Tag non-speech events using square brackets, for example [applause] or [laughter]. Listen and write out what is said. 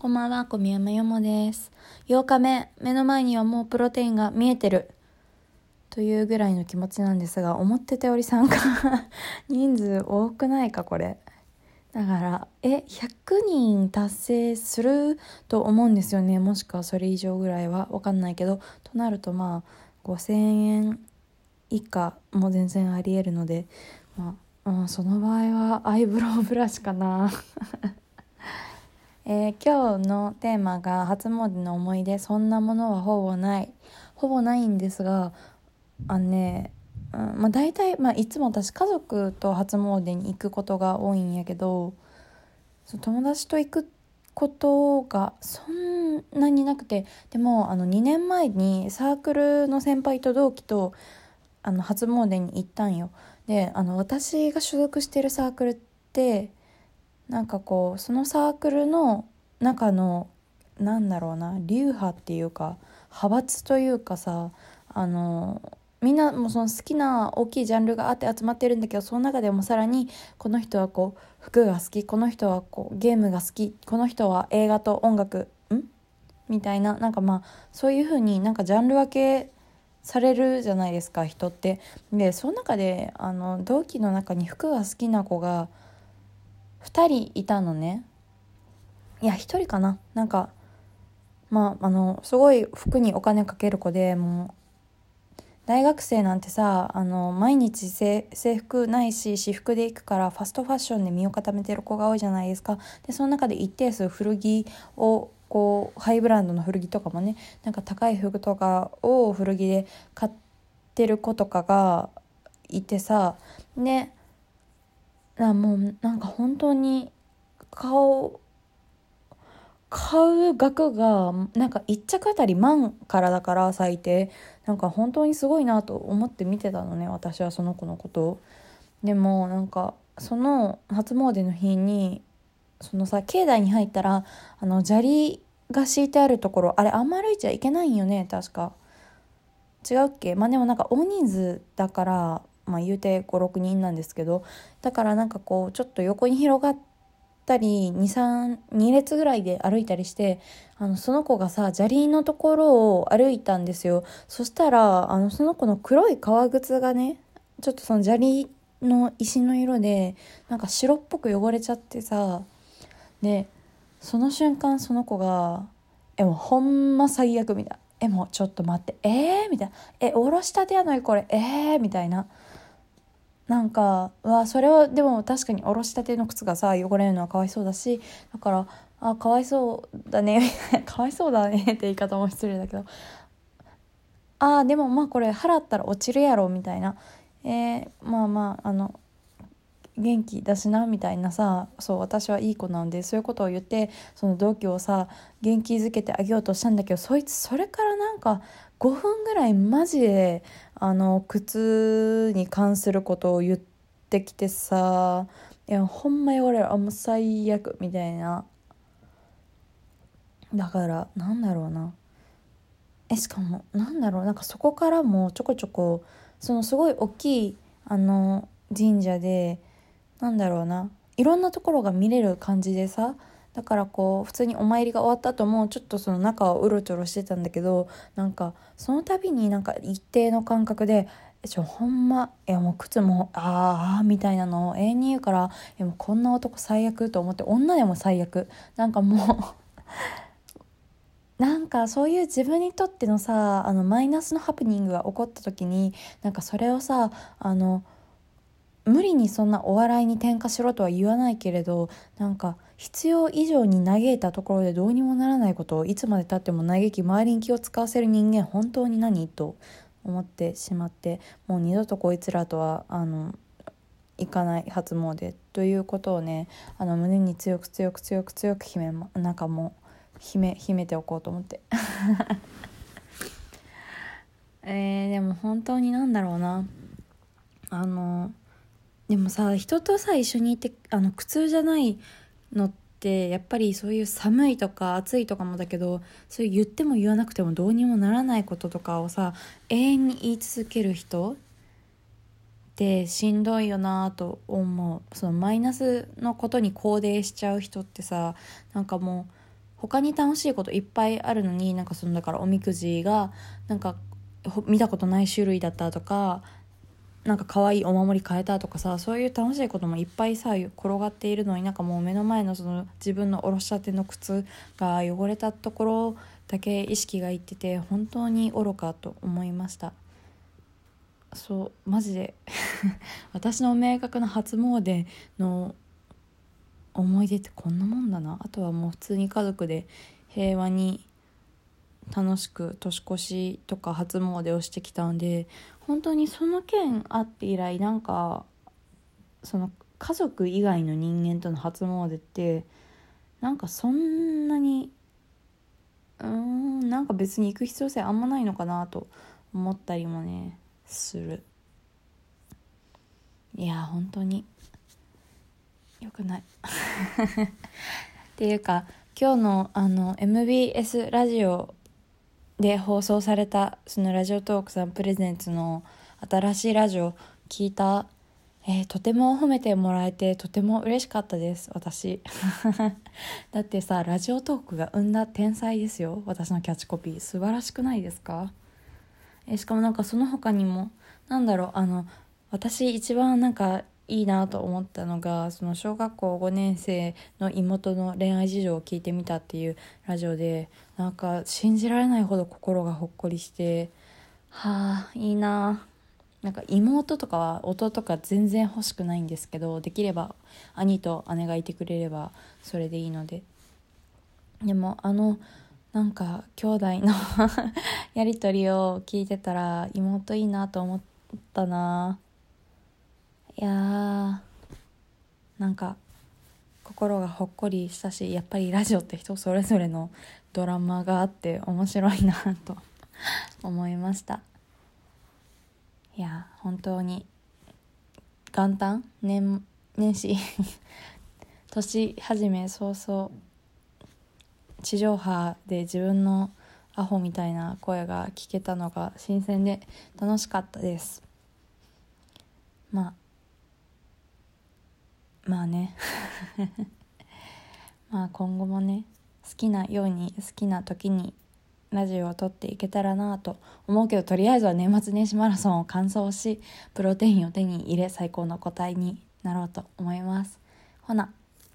こんばんは、小宮山よもです。8日目、目の前にはもうプロテインが見えてる。というぐらいの気持ちなんですが、思ってたより参加人数多くないか、これ。だから、え、100人達成すると思うんですよね。もしくはそれ以上ぐらいはわかんないけど。となると、まあ、5000円以下も全然あり得るので、まあ、うん、その場合はアイブロウブラシかな。えー今日のテーマが初詣の思い出そんなものはほぼないほぼないんですがあのね、うんまあ、大体、まあ、いつも私家族と初詣に行くことが多いんやけど友達と行くことがそんなになくてでもあの2年前にサークルの先輩と同期とあの初詣に行ったんよ。であの私が所属してるサークルってなんかこうそのサークルの中のなんだろうな流派っていうか派閥というかさあのみんなもその好きな大きいジャンルがあって集まってるんだけどその中でもさらにこの人はこう服が好きこの人はこうゲームが好きこの人は映画と音楽ん？みたいななんかまあそういう風になんかジャンル分けされるじゃないですか人って。でその中であの同期の中に服が好きな子が2人いたのね。いや1人かな。なんかまああのすごい服にお金かける子でもう大学生なんてさあの毎日制制服ないし私服で行くからファストファッションで身を固めてる子が多いじゃないですか。でその中で一定数古着をこうハイブランドの古着とかもねなんか高い服とかを古着で買ってる子とかがいてさ。であもうなんか本当に顔買う額がなんか1着あたり万からだから最低。なんか本当にすごいなと思って見てたのね私はその子のこと。でもなんかその初詣の日にそのさ境内に入ったらあの砂利が敷いてあるところあれあんま歩いちゃいけないんよね確か。違うっけ？まあでもなんか大人数だからまあ言うて56人なんですけどだからなんかこうちょっと横に広がったり232列ぐらいで歩いたりしてあのその子がさ砂利のところを歩いたんですよそしたらあのその子の黒い革靴がねちょっとその砂利の石の色でなんか白っぽく汚れちゃってさでその瞬間その子が「えもうほんま最悪」みたいな「えもうちょっと待ってえー?」みたいな「えおろしたてやのにこれえー?」みたいな。なんかわそれはでも確かにおろしたての靴がさ汚れるのはかわいそうだしだからあかわいそうだね [laughs] かわいそうだねって言い方も失礼だけどあでもまあこれ払ったら落ちるやろみたいな。えー、まあまああの元気だしなみたいなさそう私はいい子なんでそういうことを言ってその同期をさ元気づけてあげようとしたんだけどそいつそれからなんか5分ぐらいマジであの靴に関することを言ってきてさいやほんま汚れるあもう最悪みたいな。だからなんだろうな。えしかもなんだろう。なんかそこからもちょこちょこそのすごい大きいあの神社でなんだろうな。いろんなところが見れる感じでさだからこう普通にお参りが終わった後もちょっとその中をうろちょろしてたんだけどなんかその度になんか一定の感覚で「えちょほんま？いやもう靴もああ」みたいなの？を永遠に言うから「いやもうこんな男最悪」と思って女でも最悪。なんかもう [laughs] なんかそういう自分にとってのさあのマイナスのハプニングが起こった時になんかそれをさあの無理にそんなお笑いに転化しろとは言わないけれどなんか必要以上に嘆いたところでどうにもならないことをいつまでたっても嘆き周りに気を使わせる人間本当に何と思ってしまってもう二度とこいつらとはあの行かない初詣ということをねあの胸に強く強く強く強く秘めなんかもう秘め秘めておこうと思って。[laughs] えー、でも本当になんだろうな。あのでもさ人とさ一緒にいてあの苦痛じゃないのってやっぱりそういう寒いとか暑いとかもだけどそういう言っても言わなくてもどうにもならないこととかをさ永遠に言い続ける人ってしんどいよなと思う。そのマイナスのことに肯定しちゃう人ってさなんかもう他に楽しいこといっぱいあるのになんかそのだからおみくじがなんか見たことない種類だったとかなんか可愛いお守り変えたとかさそういう楽しいこともいっぱいさ転がっているのになんかもう目の前のその自分のおろしたての靴が汚れたところだけ意識がいってて本当に愚かと思いました。そうマジで。[laughs] 私の明確な初詣の思い出ってこんなもんだな。あとはもう普通に家族で平和に楽しく年越しとか初詣をしてきたんで本当にその件あって以来なんかその家族以外の人間との初詣ってなんかそんなにうーんなんか別に行く必要性あんまないのかなと思ったりもねする。いや本当に。よくない。[laughs] っていうか今日のあの MBS ラジオで放送されたそのラジオトークさんプレゼンツの新しいラジオ聞いた、えー、とても褒めてもらえてとても嬉しかったです私。[laughs] だってさラジオトークが生んだ天才ですよ。私のキャッチコピー。素晴らしくないですか？えしかもなんかその他にもなんだろうあの私一番なんかいいなと思ったのがその小学校5年生の妹の恋愛事情を聞いてみたっていうラジオでなんか信じられないほど心がほっこりしてはあいいな。なんか妹とかは弟とか全然欲しくないんですけどできれば兄と姉がいてくれればそれでいいので。でもあのなんか兄弟の [laughs] やり取りを聞いてたら妹いいなと思ったな。いやーなんか心がほっこりしたしやっぱりラジオって人それぞれのドラマがあって面白いなと [laughs] 思いました。いや本当に元旦？年年始？[laughs] 年始め早々地上波で自分のアホみたいな声が聞けたのが新鮮で楽しかったです。まあまあね。[laughs] まあ今後もね好きなように好きな時にラジオを撮っていけたらなと思うけどとりあえずは年末年始マラソンを完走しプロテインを手に入れ最高の個体になろうと思います。ほな。